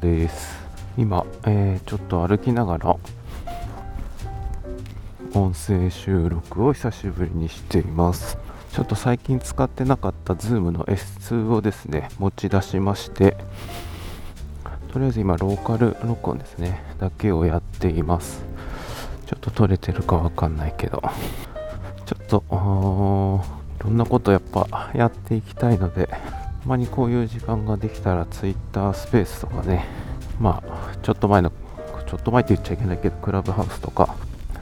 田です。今、えー、ちょっと歩きながら音声収録を久しぶりにしています。ちょっと最近使ってなかった Zoom の S2 をですね持ち出しましてとりあえず今ローカル録音ですねだけをやっています。ちょっと撮れてるかわかんないけど。ちょっといろんなことやっぱやっていきたいのでたまにこういう時間ができたら Twitter スペースとかね、まあ、ちょっと前の、ちょっと前って言っちゃいけないけど、クラブハウスとか、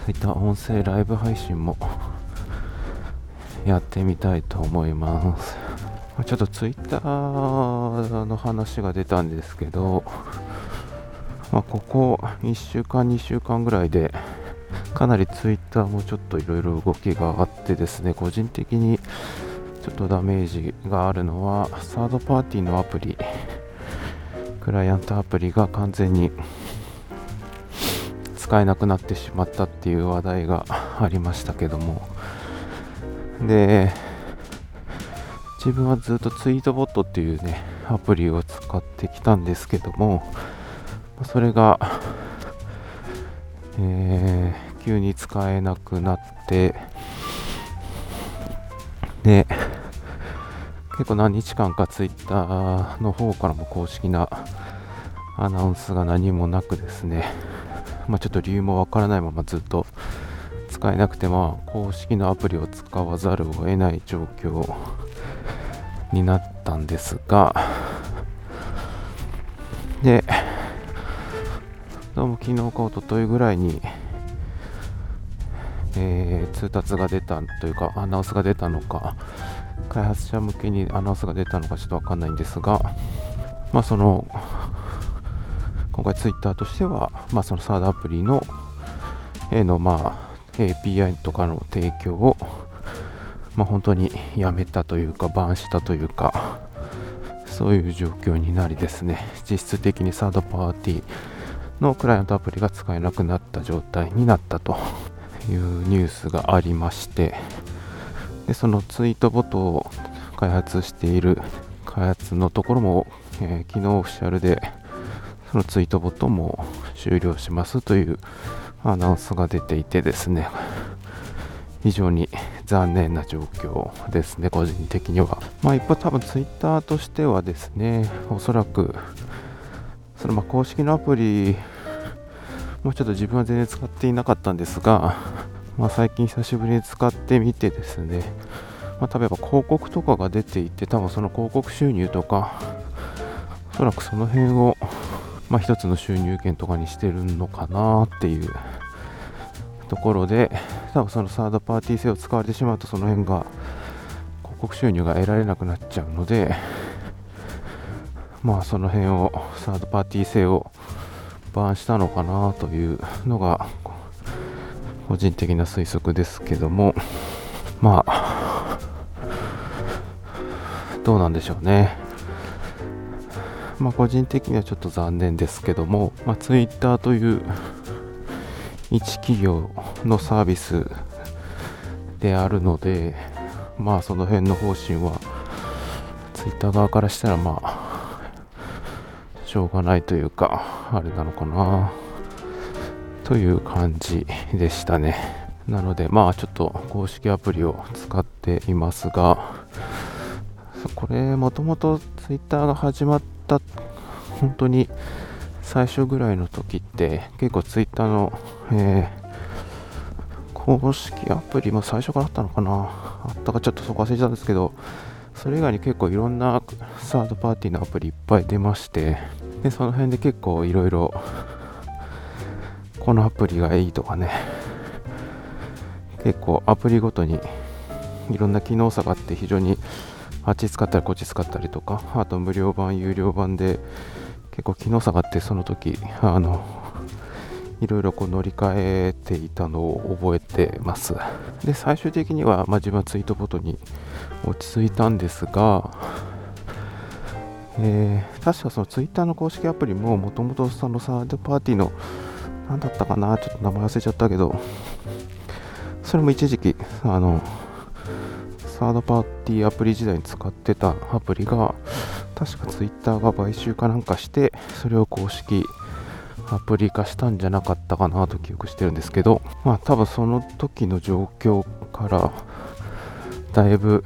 そういった音声ライブ配信もやってみたいと思います。ちょっと Twitter の話が出たんですけど、まあ、ここ1週間、2週間ぐらいで、かなり Twitter もちょっといろいろ動きがあってですね、個人的にちょっとダメージがあるのはサードパーティーのアプリ。クライアントアプリが完全に使えなくなってしまったっていう話題がありましたけども。で自分はずっとツイートボットっていうねアプリを使ってきたんですけどもそれが、えー、急に使えなくなってで結構何日間かツイッターの方からも公式なアナウンスが何もなくですね、まあ、ちょっと理由もわからないままずっと使えなくて、まあ、公式のアプリを使わざるを得ない状況になったんですが、で、どうも昨日か一昨日ぐらいに、えー、通達が出たというか、アナウンスが出たのか、開発者向けにアナウンスが出たのかちょっとわかんないんですが、まあ、その今回ツイッターとしては、まあ、そのサードアプリのへの、まあ、API とかの提供を、まあ、本当にやめたというか、バンしたというか、そういう状況になりですね、実質的にサードパーティーのクライアントアプリが使えなくなった状態になったというニュースがありまして、でそのツイートボットを開発している開発のところも、えー、昨日オフィシャルでそのツイートボットも終了しますというアナウンスが出ていてですね非常に残念な状況ですね、個人的には。まあ一方多分ツイッターとしてはですね、おそらくそのま公式のアプリもうちょっと自分は全然使っていなかったんですが、まあ、最近久しぶりに使ってみてですね、まあ、例えば広告とかが出ていて、多分その広告収入とか、おそらくその辺を、まあ、一つの収入源とかにしてるのかなっていう。ところで、多分そのサードパーティー性を使われてしまうと、その辺が広告収入が得られなくなっちゃうので、まあその辺をサードパーティー性をバーンしたのかなというのが個人的な推測ですけども、まあ、どうなんでしょうね。まあ、個人的にはちょっと残念ですけども、まあ、Twitter という一企業のサービスであるので、まあ、その辺の方針は、Twitter 側からしたら、まあ、しょうがないというか、あれなのかな。という感じでしたね。なので、まあちょっと公式アプリを使っていますが、これもともと Twitter が始まった本当に最初ぐらいの時って結構 Twitter の、えー、公式アプリも最初からあったのかなあったかちょっとそこ忘れちゃったんですけどそれ以外に結構いろんなサードパーティーのアプリいっぱい出ましてでその辺で結構いろいろこのアプリがいいとかね。結構アプリごとにいろんな機能差があって非常にあっち使ったりこっち使ったりとかあと無料版有料版で結構機能差があってその時あのいろいろこう乗り換えていたのを覚えてます。で最終的には、まあ、自分はツイートボトに落ち着いたんですがえー、確かそのツイッターの公式アプリももともとそのサードパーティーの何だったかな？ちょっと名前忘れちゃったけど、それも一時期、あの、サードパーティーアプリ時代に使ってたアプリが、確かツイッターが買収かなんかしてそれを公式アプリ化したんじゃなかったかなと記憶してるんですけど。まあ多分その時の状況からだいぶ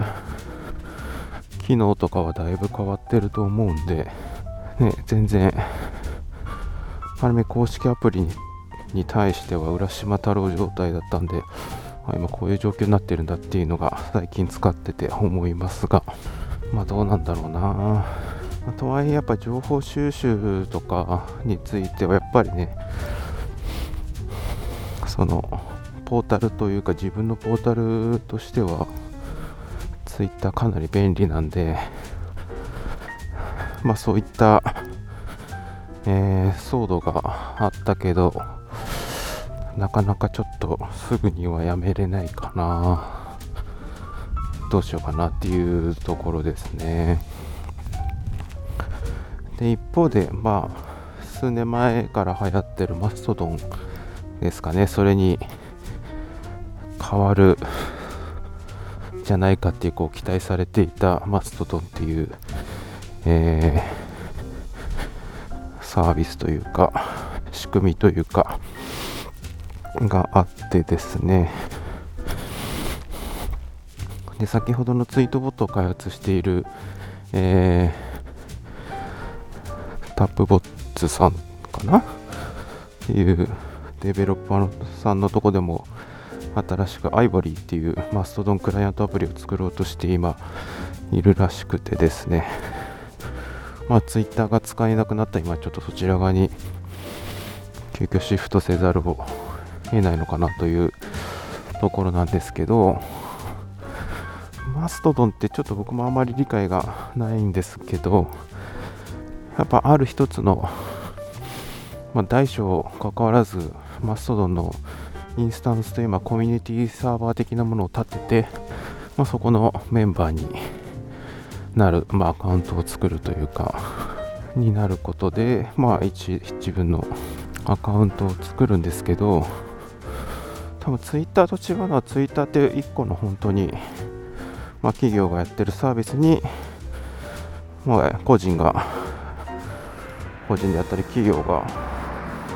機能とかはだいぶ変わってると思うんで、ね、全然ある意味公式アプリにに対しては浦島太郎状態だったんで、今こういう状況になってるんだっていうのが最近使ってて思いますがまあどうなんだろうな。とはいえやっぱ情報収集とかについてはやっぱりねそのポータルというか自分のポータルとしてはツイッターかなり便利なんでまあそういった、えー、騒動があったけどなかなかちょっとすぐにはやめれないかな。どうしようかなっていうところですね。で一方でまあ数年前から流行ってるマストドンですかね。それに変わるじゃないかっていうこう期待されていたマストドンっていう、えー、サービスというか仕組みというかがあってですね。で先ほどのツイートボットを開発している、えー、タップボッツさんかな？っていうデベロッパーさんのとこでも新しくアイボリーっていうマストドンクライアントアプリを作ろうとして今いるらしくてですね。まあツイッターが使えなくなった今ちょっとそちら側に急遽シフトせざるを得ないのかなというところなんですけどマストドンってちょっと僕もあまり理解がないんですけどやっぱある一つの、まあ、大小関わらずマストドンのインスタンスという、まあ、コミュニティサーバー的なものを立てて、まあ、そこのメンバーになる、まあ、アカウントを作るというかになることで、まあ、一自分のアカウントを作るんですけど多分ツイッターと違うのはツイッターって1個の本当に、まあ、企業がやってるサービスに、まあ、個人が個人であったり企業が、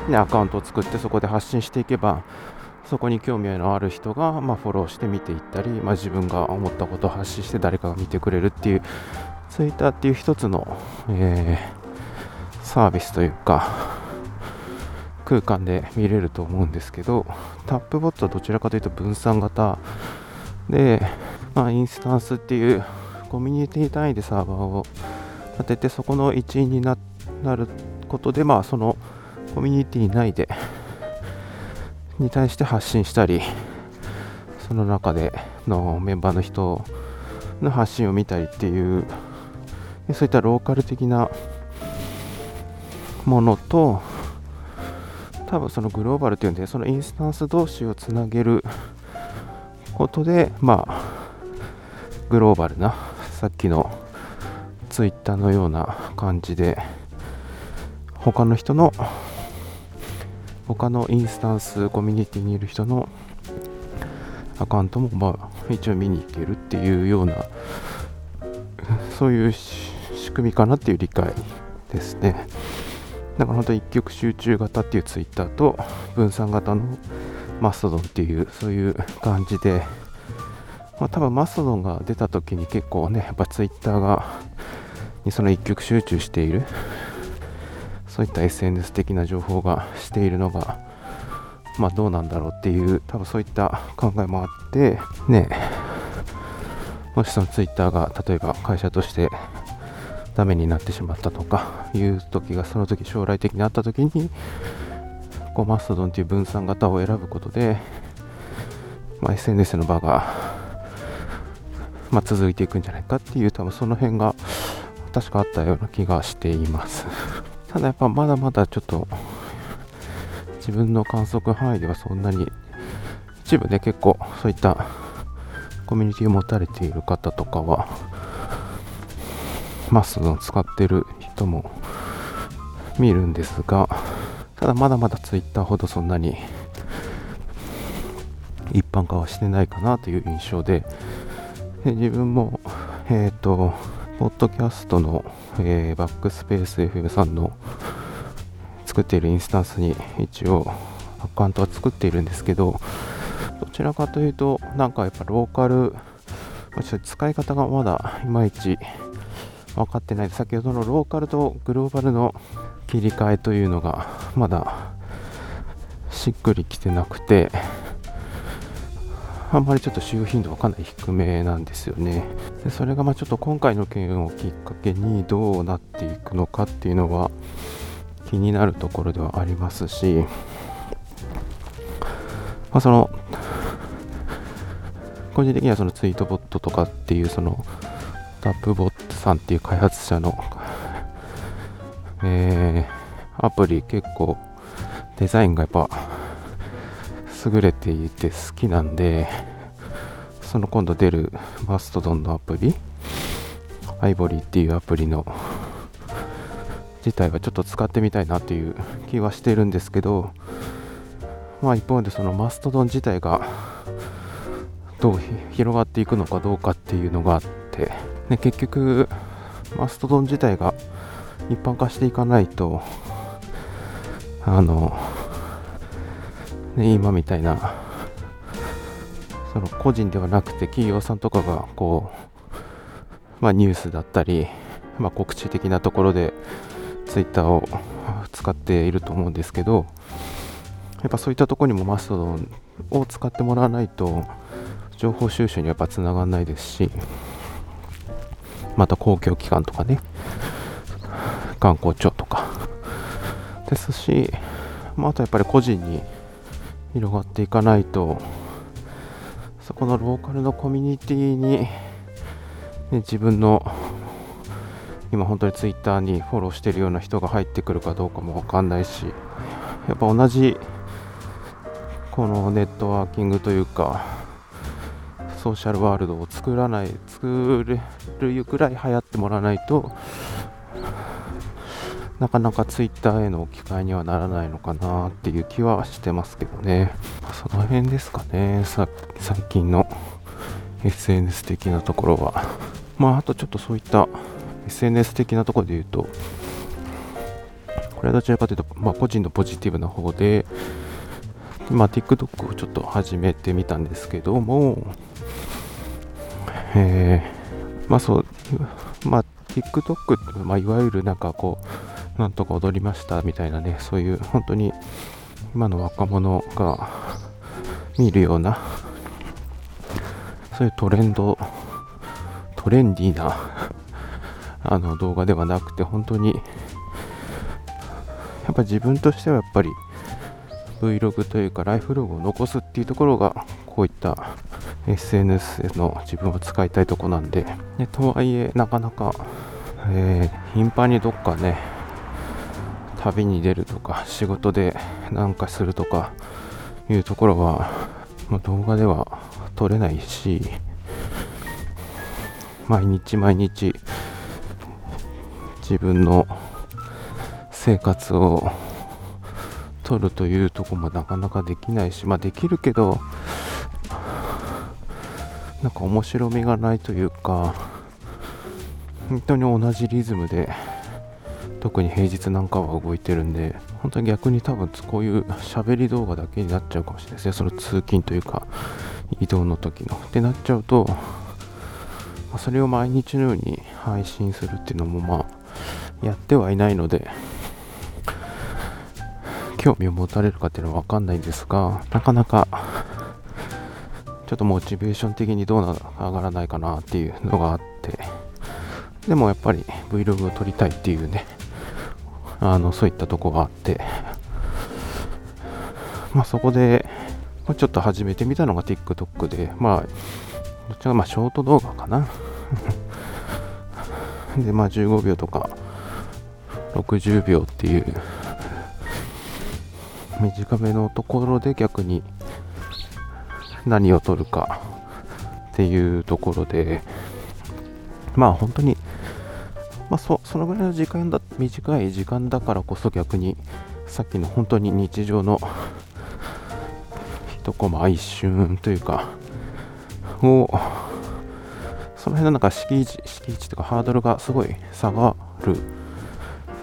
ね、アカウントを作ってそこで発信していけばそこに興味のある人が、まあ、フォローして見ていったり、まあ、自分が思ったことを発信して誰かが見てくれるっていうツイッターっていう一つの、えー、サービスというか空間で見れると思うんですけど、タップボットはどちらかというと分散型。で、まあ、インスタンスっていうコミュニティ単位でサーバーを立てて、そこの一員になることで、まあ、そのコミュニティ内でに対して発信したり、その中でのメンバーの人の発信を見たりっていう、そういったローカル的なものと、多分そのグローバルというんで、そのインスタンス同士をつなげる ことで、まあ、グローバルな、さっきのツイッターのような感じで、他の人の、他のインスタンスコミュニティにいる人のアカウントも、まあ、一応見に行けるっていうような、そういう仕組みかなっていう理解ですね。だから本当一極集中型っていうツイッターと分散型のマストドンっていうそういう感じで、まあ、多分マストドンが出た時に結構ねやっぱツイッターがにその一極集中しているそういった SNS 的な情報がしているのがまあどうなんだろうっていう多分そういった考えもあってねもしそのツイッターが例えば会社としてダメになってしまったとかいう時がその時将来的にあった時にこうマストドンという分散型を選ぶことで、まあ、SNS の場が、まあ、続いていくんじゃないかっていう多分その辺が確かあったような気がしています。ただやっぱまだまだちょっと自分の観測範囲ではそんなに一部で結構そういったコミュニティを持たれている方とかはマストドン使ってる人も見るんですが、ただまだまだ Twitter ほどそんなに一般化はしてないかなという印象で、で自分も、えっ、ー、と、ポッドキャストの、えー、バックスペース FM さんの作っているインスタンスに一応アカウントは作っているんですけど、どちらかというと、なんかやっぱローカル、使い方がまだいまいち分かってない。先ほどのローカルとグローバルの切り替えというのがまだしっくりきてなくてあんまりちょっと使用頻度はかなり低めなんですよね。でそれがまあちょっと今回の件をきっかけにどうなっていくのかっていうのは気になるところではありますし、まあ、その個人的にはそのツイートボットとかっていうそのタップボットさんっていう開発者の、えー、アプリ結構デザインがやっぱ優れていて好きなんでその今度出るマストドンのアプリアイボリーっていうアプリの自体はちょっと使ってみたいなっていう気はしてるんですけどまあ一方でそのマストドン自体がどう広がっていくのかどうかっていうのがあって、ね、結局マストドン自体が一般化していかないとあの、今みたいなその個人ではなくて企業さんとかがこう、まあ、ニュースだったり、まあ、告知的なところでツイッターを使っていると思うんですけどやっぱそういったところにもマストドンを使ってもらわないと情報収集にやっぱつながらないですし、また公共機関とかね、観光庁とか。ですし、まあ、あとやっぱり個人に広がっていかないと、そこのローカルのコミュニティに、ね、自分の今本当にツイッターにフォローしてるような人が入ってくるかどうかもわかんないし、やっぱ同じこのネットワーキングというか、ソーシャルワールドを作らない作れるくらい流行ってもらわないとなかなかツイッターへの機会にはならないのかなっていう気はしてますけどね。その辺ですかね。最近の SNS 的なところは。まああとちょっとそういった SNS 的なところで言うとこれはどちらかというと、まあ、個人のポジティブな方で、まあ、TikTok をちょっと始めてみたんですけども、えー、まあそう、まあ TikTok って、まあ、いわゆるなんかこう、なんとか踊りましたみたいなね、そういう本当に今の若者が見るような、そういうトレンド、トレンディーなあの動画ではなくて、本当に、やっぱ自分としてはやっぱり Vlog というかライフログを残すっていうところがこういった SNS の自分を使いたいとこなんででとはいえなかなか、えー、頻繁にどっかね旅に出るとか仕事でなんかするとかいうところは、ま、動画では撮れないし毎日毎日自分の生活を撮るというとこもなかなかできないしまあできるけどなんか面白みがないというか本当に同じリズムで特に平日なんかは動いてるんで本当に逆に多分こういう喋り動画だけになっちゃうかもしれないですね。その通勤というか移動の時の。ってなっちゃうとそれを毎日のように配信するっていうのもまあやってはいないので興味を持たれるかっていうのは分かんないんですがなかなかちょっとモチベーション的にどうな上がらないかなっていうのがあってでもやっぱり Vlog を撮りたいっていうねあのそういったとこがあってまあそこでちょっと始めてみたのが TikTok でまあどっちがまあショート動画かな。でまあ15秒とか60秒っていう短めのところで逆に何を取るかっていうところでまあ本当にまあそそのぐらいの時間だ短い時間だからこそ逆にさっきの本当に日常の一コマ一瞬というかをその辺のなんか敷地敷地とかハードルがすごい下がる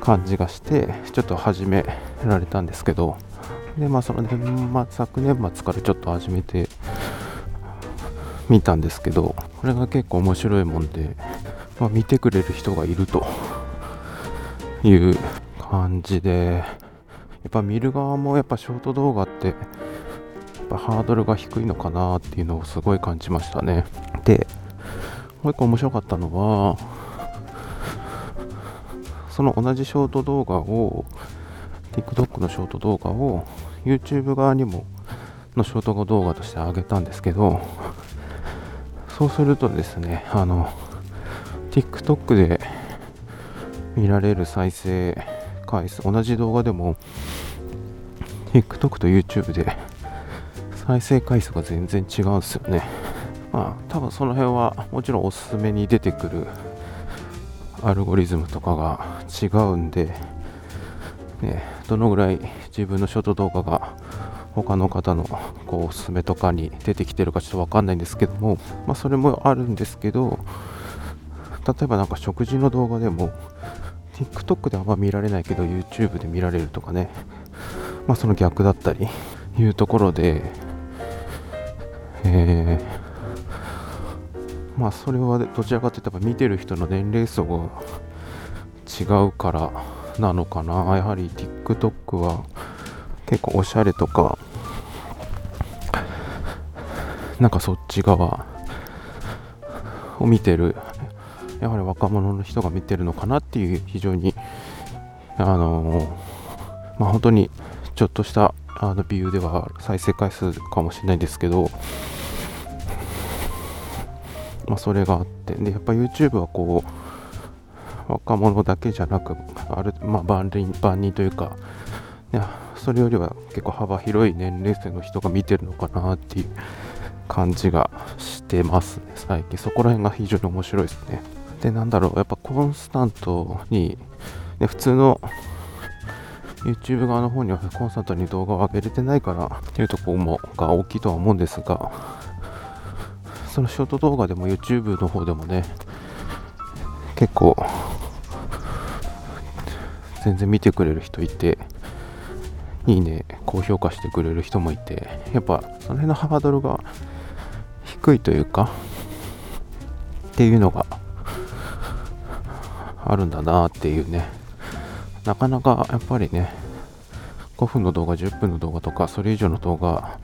感じがしてちょっと始められたんですけどでまあその年末昨年末からちょっと始めてみたんですけどこれが結構面白いもんで、まあ、見てくれる人がいるという感じでやっぱ見る側もやっぱショート動画ってやっぱハードルが低いのかなっていうのをすごい感じましたね。でもう一個面白かったのはその同じショート動画を TikTok のショート動画を YouTube 側にものショート動画として上げたんですけどそうするとですねあの TikTok で見られる再生回数同じ動画でも TikTok と YouTube で再生回数が全然違うんですよね。まあ多分その辺はもちろんおすすめに出てくるアルゴリズムとかが違うんで、ね、どのぐらい自分のショート動画が他の方のこうおすすめとかに出てきてるかちょっとわかんないんですけども、まあ、それもあるんですけど例えばなんか食事の動画でも TikTok であんま見られないけど YouTube で見られるとかね、まあ、その逆だったりいうところで、えー、まあそれはどちらかというと見てる人の年齢層が違うからなのかな？やはり TikTok は結構おしゃれとかなんかそっち側を見てるやはり若者の人が見てるのかなっていう非常にあのまあ本当にちょっとしたあのビューでは再生回数かもしれないですけどまあそれがあってでやっぱ YouTube はこう若者だけじゃなくあるまあ万人万人というかいやそれよりは結構幅広い年齢層の人が見てるのかなっていう感じがしてますね最近。そこら辺が非常に面白いですね。でなんだろうやっぱコンスタントに、ね、普通の YouTube 側の方にはコンスタントに動画を上げれてないからっていうところもが大きいとは思うんですがそのショート動画でも YouTube の方でもね結構全然見てくれる人いていいね高評価してくれる人もいてやっぱその辺のハードルが低いというかっていうのがあるんだなっていうね。なかなかやっぱりね5分の動画10分の動画とかそれ以上の動画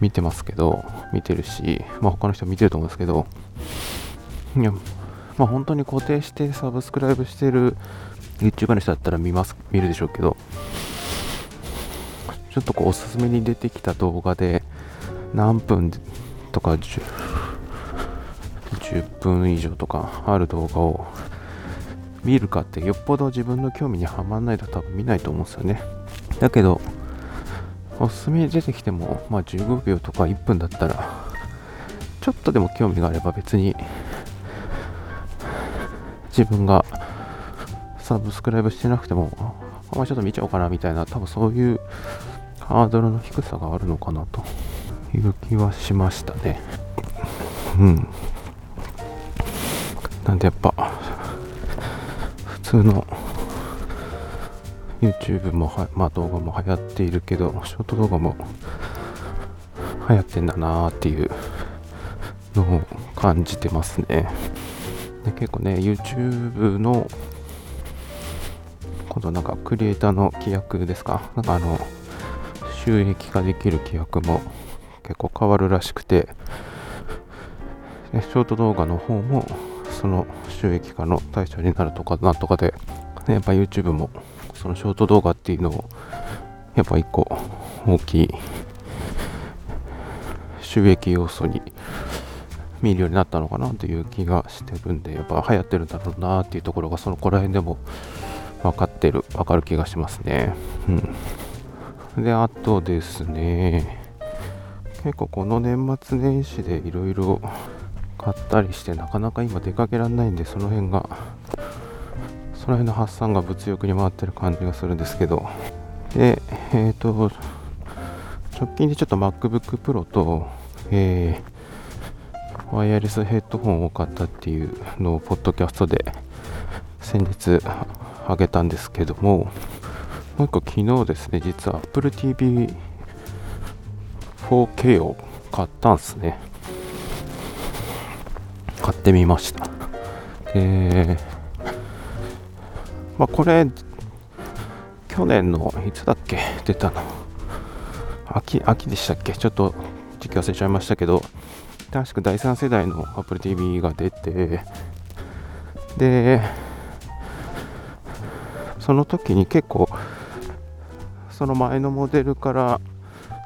見てますけど見てるしまあ他の人見てると思うんですけどいやまあ本当に固定してサブスクライブしてる YouTuber の人だったら見ます見るでしょうけどちょっとこうおすすめに出てきた動画で何分とか 10, 10分以上とかある動画を見るかってよっぽど自分の興味にはまらないと多分見ないと思うんですよね。だけどおすすめに出てきても、まあ、15秒とか1分だったらちょっとでも興味があれば別に自分がサブスクライブしてなくてもあ、まあ、ちょっと見ちゃおうかなみたいな多分そういうハードルの低さがあるのかなという気はしましたねうんなんでやっぱ普通の YouTube もは、まあ、動画も流行っているけど、ショート動画も流行ってんだなーっていうのを感じてますね。で結構ね、YouTube の今度なんかクリエイターの規約ですか、なんかあの、収益化できる規約も結構変わるらしくて、ショート動画の方もその収益化の対象になるとかなんとかで、ね、やっぱ YouTube もそのショート動画っていうのをやっぱ一個大きい収益要素に見るようになったのかなという気がしてるんでやっぱ流行ってるんだろうなっていうところがそのこら辺でも分かってる分かる気がしますね。うん。であとですね結構この年末年始でいろいろ買ったりしてなかなか今出かけられないんでその辺がその辺の発散が物欲に回ってる感じがするんですけど。でえっ、ー、と直近でちょっと MacBook Pro と、えー、ワイヤレスヘッドホンを買ったっていうのをポッドキャストで先日あげたんですけどももう一個昨日ですね実は Apple TV 4K を買ったんですね。買ってみました。でまあこれ去年のいつだっけ出たの。秋秋でしたっけ？ちょっと時期忘れちゃいましたけど確か第3世代の Apple TV が出てでその時に結構その前のモデルから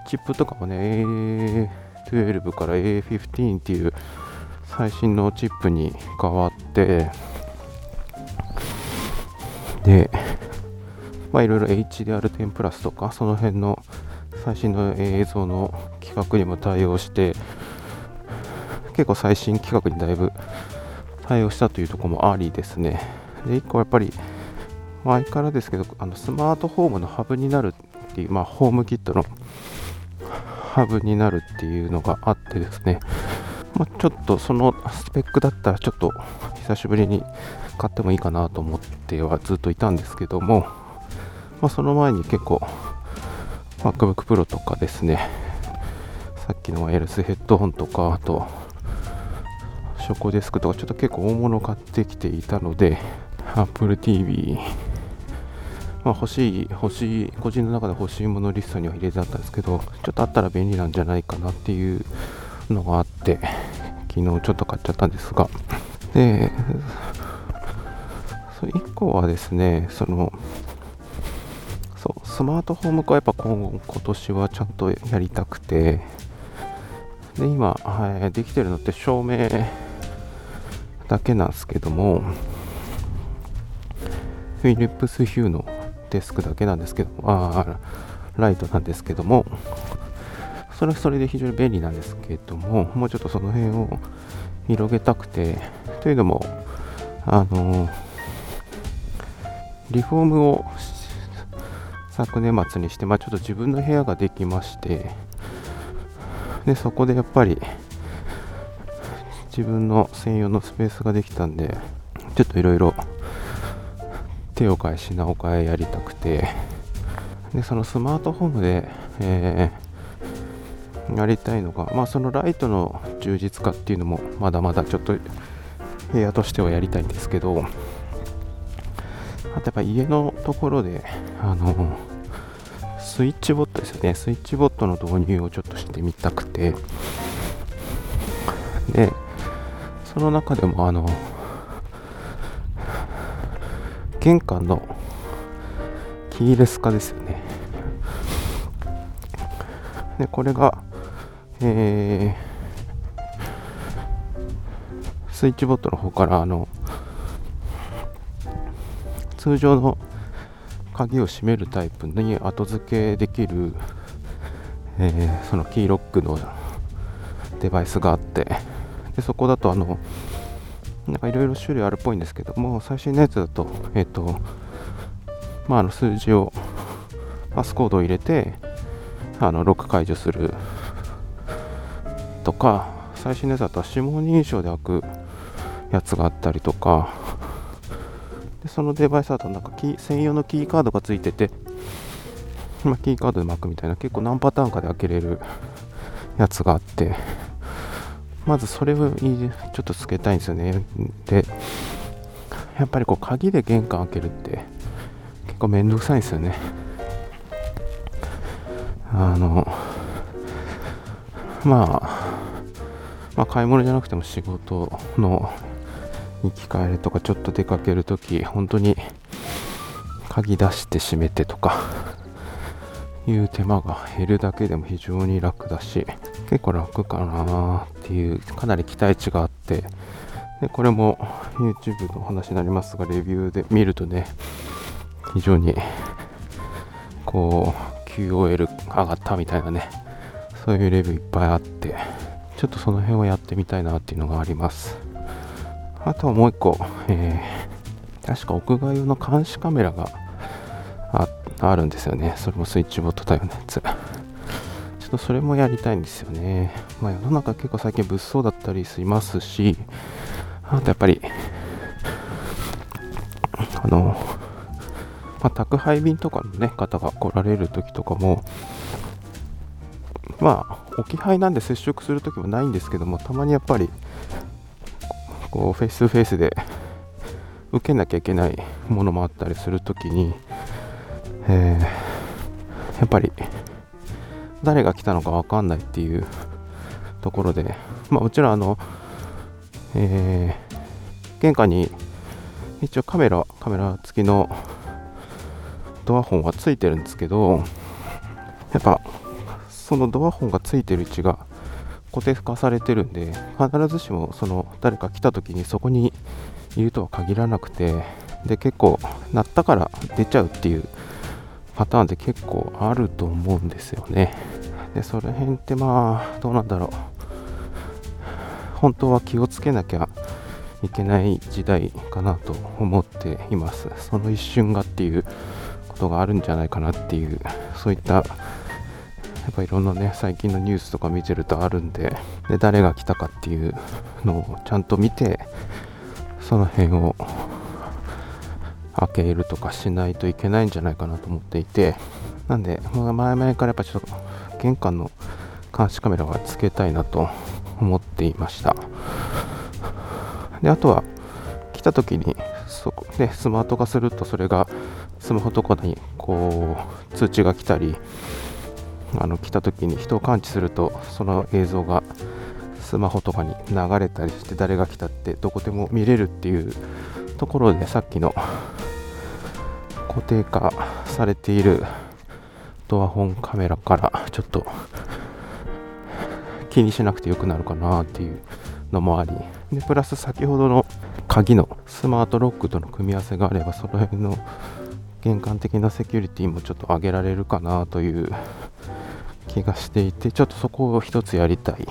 チップとかもね A12 から A15 っていう最新のチップに変わってでまあいろいろ HDR10 プラスとかその辺の最新の映像の規格にも対応して結構最新規格にだいぶ対応したというところもありですね。で1個やっぱり前からですけどあのスマートフォームのハブになるっていう、まあ、ホームキットの ハブになるっていうのがあってですね、まあ、ちょっとそのスペックだったらちょっと久しぶりに買ってもいいかなと思ってはずっといたんですけども、まあ、その前に結構 MacBook Pro とかですね。さっきのワイヤレスヘッドホンとかあとショコデスクとかちょっと結構大物買ってきていたので Apple TV まあ欲しい欲しい個人の中で欲しいものリストには入れてあったんですけどちょっとあったら便利なんじゃないかなっていうのがあって昨日ちょっと買っちゃったんですが。でそれ1個はですねそのそうスマートフォーム化はやっぱ今今年はちゃんとやりたくてで今、はい、できてるのって照明だけなんですけどもフィリップスヒューのデスクだけなんですけどあライトなんですけどもそれはそれで非常に便利なんですけどももうちょっとその辺を広げたくてというのもあのリフォームを昨年末にして、まあ、ちょっと自分の部屋ができましてでそこでやっぱり自分の専用のスペースができたんでちょっといろいろ手を変え品を変えやりたくて。でそのスマートフォームで、えー、やりたいのが、まあ、そのライトの充実化っていうのもまだまだちょっと部屋としてはやりたいんですけど。あとやっぱ家のところであのスイッチボットですよね。スイッチボットの導入をちょっとしてみたくて。でその中でもあの玄関のキーレス化ですよね。でこれがえー、スイッチボットの方からあの通常の鍵を閉めるタイプに後付けできる、えー、そのキーロックのデバイスがあってでそこだとあのなんかいろいろ種類あるっぽいんですけども最新のやつだとえっ、ー、とまああの数字をパスコードを入れてあのロック解除する。とか最新のやつだと指紋認証で開くやつがあったりとか。でそのデバイスだとなんかキー専用のキーカードがついてて、まあ、キーカードで巻くみたいな結構何パターンかで開けれるやつがあって。まずそれをちょっとつけたいんですよね。で、やっぱりこう鍵で玄関開けるって結構めんどくさいんですよね。あの、まあ、まあ、買い物じゃなくても仕事の行き帰りとかちょっと出かけるとき、本当に鍵出して閉めてとかいう手間が減るだけでも非常に楽だし、結構楽かなっていう、かなり期待値があって、でこれも YouTube の話になりますが、レビューで見るとね、非常にこう QOL 上がったみたいなね、そういうレビューいっぱいあって、ちょっとその辺をやってみたいなっていうのがあります。あとはもう一個、えー、確か屋外用の監視カメラがあるんですよね。それもスイッチボット対応のやつ。ちょっとそれもやりたいんですよね。まあ、世の中結構最近物騒だったりしますし、あとやっぱり、あの、まあ、宅配便とかのね、方が来られる時とかも、まあ、置き配なんで接触する時もないんですけども、たまにやっぱり、こう、フェイスフェイスで受けなきゃいけないものもあったりするときに、えー、やっぱり誰が来たのか分かんないっていう ところで、まあ、もちろんあの、えー、玄関に一応カメラカメラ付きのドアホンはついてるんですけどやっぱそのドアホンがついてる位置が固定化されてるんで必ずしもその誰か来た時にそこにいるとは限らなくてで結構鳴ったから出ちゃうっていうパターンって結構あると思うんですよね。でその辺ってまあどうなんだろう。本当は気をつけなきゃいけない時代かなと思っています。その一瞬がっていうことがあるんじゃないかなっていうそういったやっぱいろんなね最近のニュースとか見てるとあるんでで誰が来たかっていうのをちゃんと見てその辺を開けるとかしないといけないんじゃないかなと思っていて。なんで、前々からやっぱちょっと玄関の監視カメラはつけたいなと思っていました。であとは来た時にそこでスマート化するとそれがスマホとかにこう通知が来たりあの来た時に人を感知するとその映像がスマホとかに流れたりして誰が来たってどこでも見れるっていうところでさっきの固定化されているドアホンカメラからちょっと 気にしなくてよくなるかなっていうのもあり。でプラス先ほどの鍵のスマートロックとの組み合わせがあればその辺の玄関的なセキュリティもちょっと上げられるかなという気がしていてちょっとそこを一つやりたい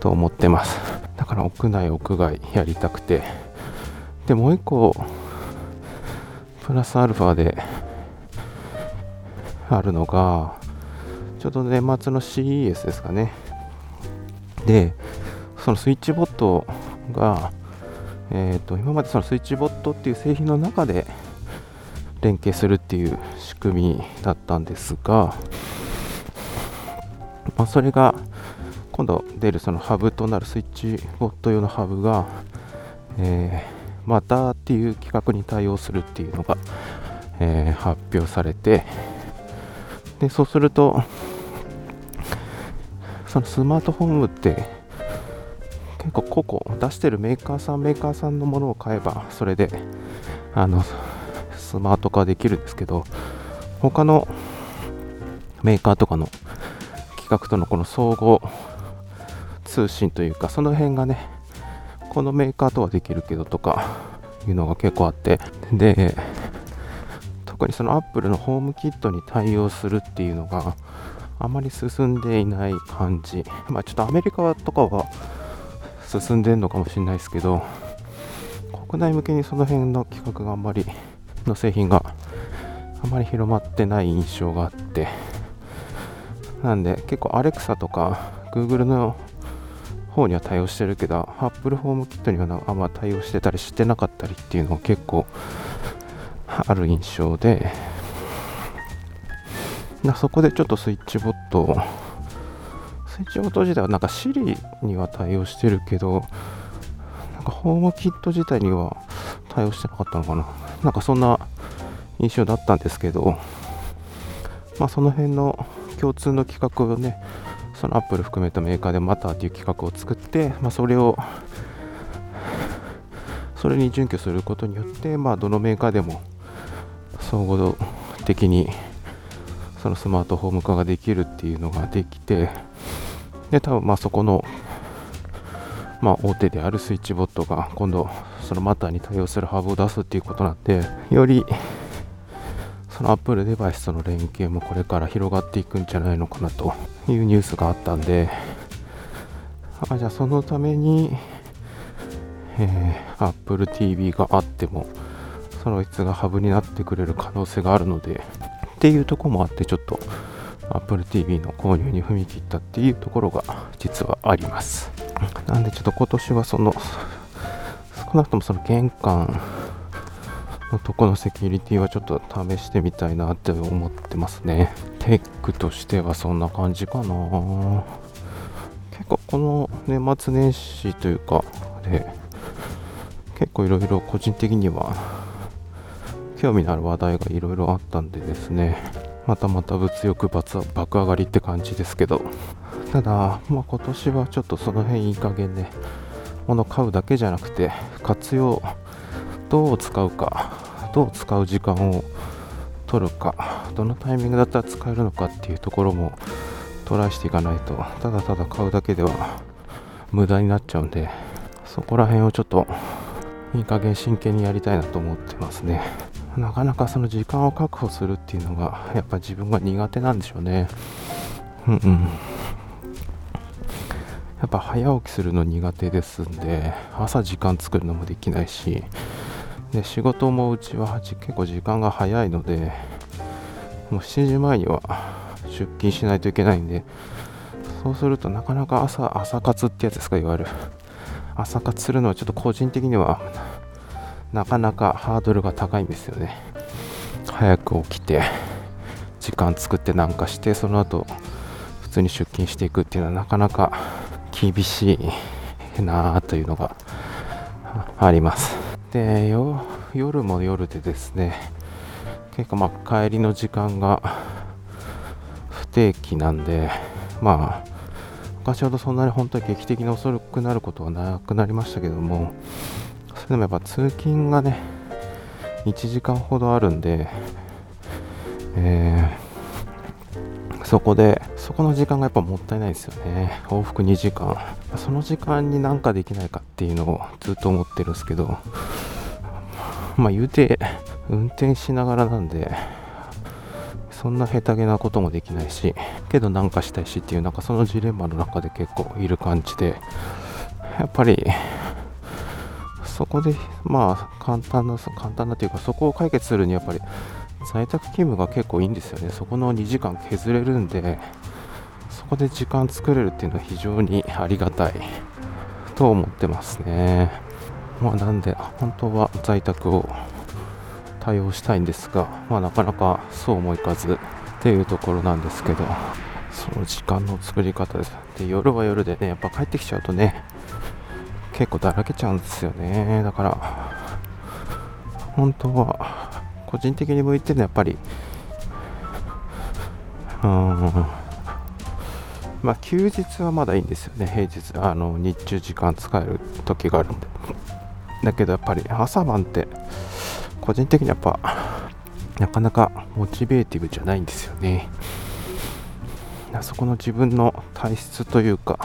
と思ってます。だから屋内屋外やりたくて。でもう一個プラスアルファであるのがちょうど年末の CES ですかね。でそのスイッチボットがえーと、今までそのスイッチボットっていう製品の中で連携するっていう仕組みだったんですが、まあ、それが今度出るそのハブとなるスイッチボット用のハブが、えー、またっていう企画に対応するっていうのが、えー、発表されてでそうするとそのスマートフォンって結構個々出してるメーカーさんメーカーさんのものを買えばそれであのスマート化できるんですけど他のメーカーとかの企画とのこの総合通信というかその辺がねこのメーカーとはできるけどとかいうのが結構あってで特にそのアップルのホームキットに対応するっていうのがあまり進んでいない感じ。まあちょっとアメリカとかは進んでるのかもしれないですけど国内向けにその辺の企画があんまりの製品があまり広まってない印象があって。なんで結構 Alexa とか Google の方には対応してるけど Apple ホームキットにはあんま対応してたりしてなかったりっていうのが結構ある印象でそこでちょっとスイッチボットをスイッチボット自体はなんか Siri には対応してるけどなんかホームキット自体には対応してなかったのかな。なんかそんな印象だったんですけどまあその辺の共通の企画をねそのアップル含めたメーカーでまたっていう企画を作って、まあ、それをそれに準拠することによって、まあ、どのメーカーでも総合的にそのスマートフォーム化ができるっていうのができてで多分まあそこのまあ、大手であるスイッチボットが今度そのマターに対応するハーブを出すっていうことなんでよりその Apple デバイスとの連携もこれから広がっていくんじゃないのかなというニュースがあったんで、あじゃあそのために、えー、Apple TV があっても、そのいつがハブになってくれる可能性があるので、っていうとこもあって、ちょっと Apple TV の購入に踏み切ったっていうところが実はあります。なんでちょっと今年はその少なくともその玄関のとこのセキュリティはちょっと試してみたいなって思ってますね。テックとしてはそんな感じかな。結構この年末年始というかで結構いろいろ個人的には興味のある話題がいろいろあったんでですね。またまた物欲爆上がりって感じですけど。ただ、まあ、今年はちょっとその辺いい加減ね物買うだけじゃなくて活用どう使うかどう使う時間を取るかどのタイミングだったら使えるのかっていうところもトライしていかないと。ただただ買うだけでは無駄になっちゃうんでそこら辺をちょっといい加減真剣にやりたいなと思ってますね。なかなかその時間を確保するっていうのがやっぱ自分が苦手なんでしょうね。うんうん。やっぱ早起きするの苦手ですんで朝時間作るのもできないしで仕事もうちは結構時間が早いのでもう7時前には出勤しないといけないんでそうするとなかなか朝朝活ってやつですかいわゆる。朝活するのはちょっと個人的にはなかなかハードルが高いんですよね。早く起きて時間作ってなんかしてその後普通に出勤していくっていうのはなかなか厳しいなあというのがあります。で夜も夜でですね結構まあ帰りの時間が不定期なんでまあ昔ほどそんなに本当に劇的に遅くなることはなくなりましたけどもでもやっぱ通勤がね1時間ほどあるんで、えー、そこでそこの時間がやっぱもったいないですよね。往復2時間。その時間になんかできないかっていうのをずっと思ってるんですけどまあ言うて運転しながらなんでそんな下手げなこともできないしけどなんかしたいしっていうなんかそのジレンマの中で結構いる感じでやっぱりそこでまあ簡単な簡単なというかそこを解決するにやっぱり在宅勤務が結構いいんですよね。そこの2時間削れるんでそこで時間作れるっていうのは非常に ありがたい。と思ってますね。まあなんで本当は在宅を対応したいんですが、まあ、なかなかそうもいかずっていうところなんですけど、その時間の作り方です。で、夜は夜でね、やっぱ帰ってきちゃうとね、結構だらけちゃうんですよね。だから、本当は、個人的に向いてるのはやっぱり、うん、まあ休日はまだいいんですよね、平日、あの日中時間使える時があるんで。だけどやっぱり朝晩って、個人的にやっぱなかなかモチベーティブじゃないんですよねそこの自分の体質というか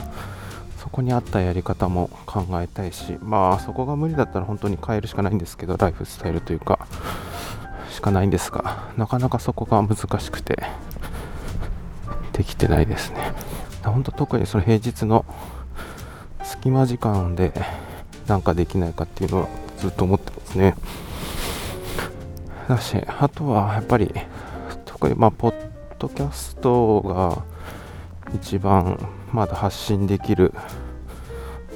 こに合ったやり方も考えたいしまあそこが無理だったら本当に変えるしかないんですけどライフスタイルというかしかないんですがなかなかそこが難しくてできてないですね。本当特にその平日の隙間時間でなんかできないかっていうのはずっと思ってますね。だし、あとはやっぱり、特にまあ、ポッドキャストが一番まだ発信できる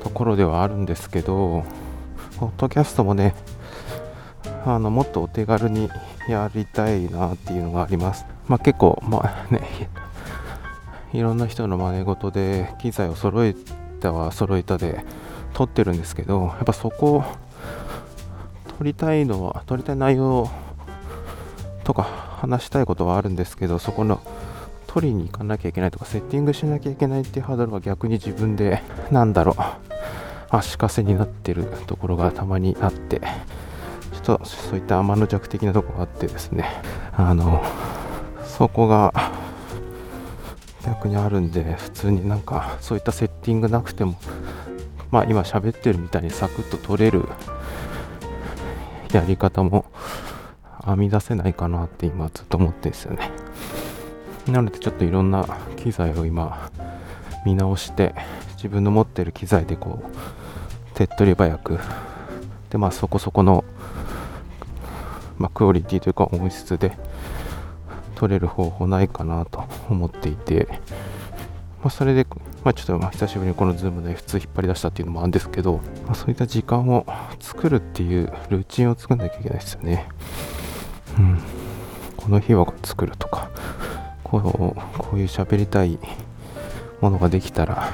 ところではあるんですけど、ポッドキャストもね、あのもっとお手軽にやりたいなっていうのがあります。まあ、結構、まあね、いろんな人の真似事で機材を揃えたは揃えたで撮ってるんですけど、やっぱそこを撮りたいのは、撮りたい内容とか話したいことはあるんですけどそこの取りに行かなきゃいけないとかセッティングしなきゃいけないっていうハードルは逆に自分で なんだろう。足かせになってるところがたまにあって。ちょっとそういった天の弱的なとこがあってですね。あのそこが逆にあるんで普通になんかそういったセッティングなくてもまあ今喋ってるみたいにサクッと取れるやり方も編み出せないかなって今ずっと思ってるんですよね。なのでちょっといろんな機材を今見直して自分の持ってる機材でこう手っ取り早くでまあそこそこの、まあ、クオリティというか音質で取れる方法ないかなと思っていて、まあ、それで、まあ、ちょっとまあ久しぶりにこの Zoom の F2 引っ張り出したっていうのもあるんですけど、まあ、そういった時間を作るっていうルーチンを作んなきゃいけないですよね。うん、この日は作るとか、こうこういう喋りたいものができたら、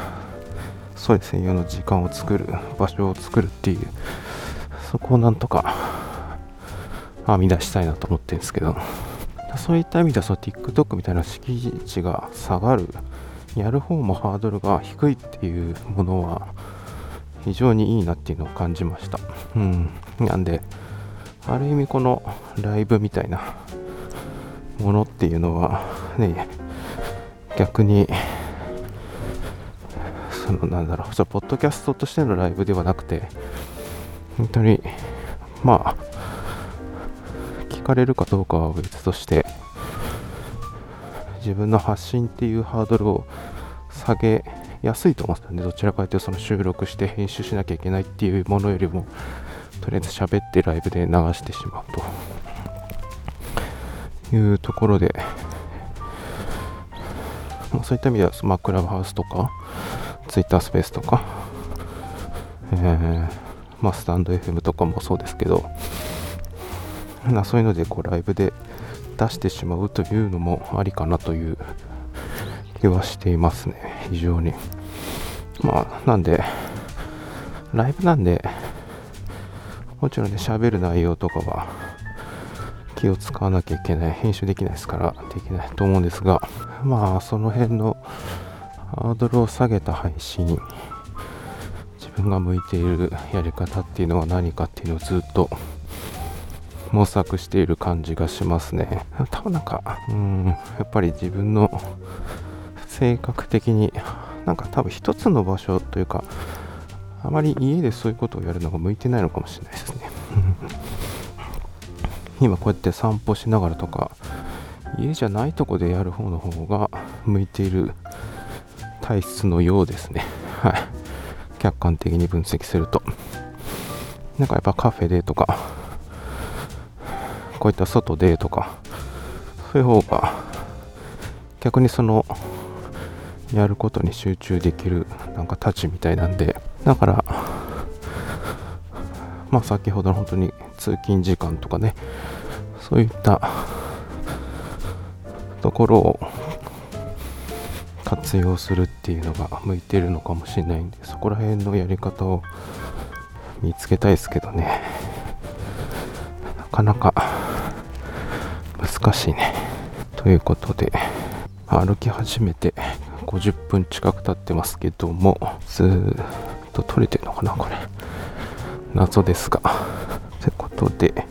それ専用の時間を作る、場所を作るっていう、そこをなんとか編み出したいなと思ってるんですけど、そういった意味ではその TikTok みたいな敷地が下がるやる方もハードルが低いっていうものは非常にいいなっていうのを感じました。うん。なんで、ある意味このライブみたいなものっていうのはね、逆に、そのなんだろう、そポッドキャストとしてのライブではなくて、本当に、まあ、聞かれるかどうかは別として、自分の発信っていうハードルを下げやすいと思うんで。どちらかというとその収録して編集しなきゃいけないっていうものよりも、とりあえず喋ってライブで流してしまうというところで、まあ、そういった意味では、まあ、クラブハウスとか、ツイッタースペースとか、えー、まあ、スタンド FM とかもそうですけど、なそういうのでこうライブで出してしまうというのもありかなという気はしていますね、非常に。まあ、なんで、ライブなんで、もちろんね、喋る内容とかは気を使わなきゃいけない、編集できないですから、できないと思うんですが、まあ、その辺のハードルを下げた配信、自分が向いているやり方っていうのは何かっていうのをずっと模索している感じがしますね。多分なんか、うん、やっぱり自分の性格的に、なんか多分一つの場所というか、あまり家でそういうことをやるのが向いてないのかもしれないですね。今こうやって散歩しながらとか、家じゃないとこでやる方の方が向いている体質のようですね。はい。客観的に分析すると。なんかやっぱカフェでとか、こういった外でとか、そういう方が逆にそのやることに集中できるなんかタッチみたいなんで、だから、まあ先ほどの本当に通勤時間とかね、そういったところを活用するっていうのが向いてるのかもしれないんで、そこら辺のやり方を見つけたいですけどね。なかなか難しいね。ということで、歩き始めて50分近く経ってますけども、ずーっと撮れてるのかな、これ。謎ですが。ということで、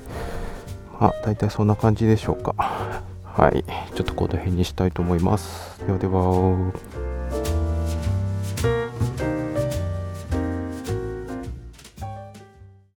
まあ、大体そんな感じでしょうか。はい。ちょっとこの辺にしたいと思います。ではでは。